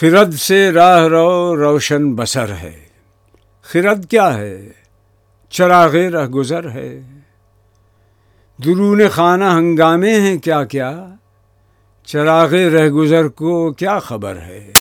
خرد سے راہ رو روشن بسر ہے۔ خرد کیا ہے؟ چراغ رہ گزر ہے۔ درون خانہ ہنگامے ہیں کیا کیا؟ چراغ رہ گزر کو کیا خبر ہے؟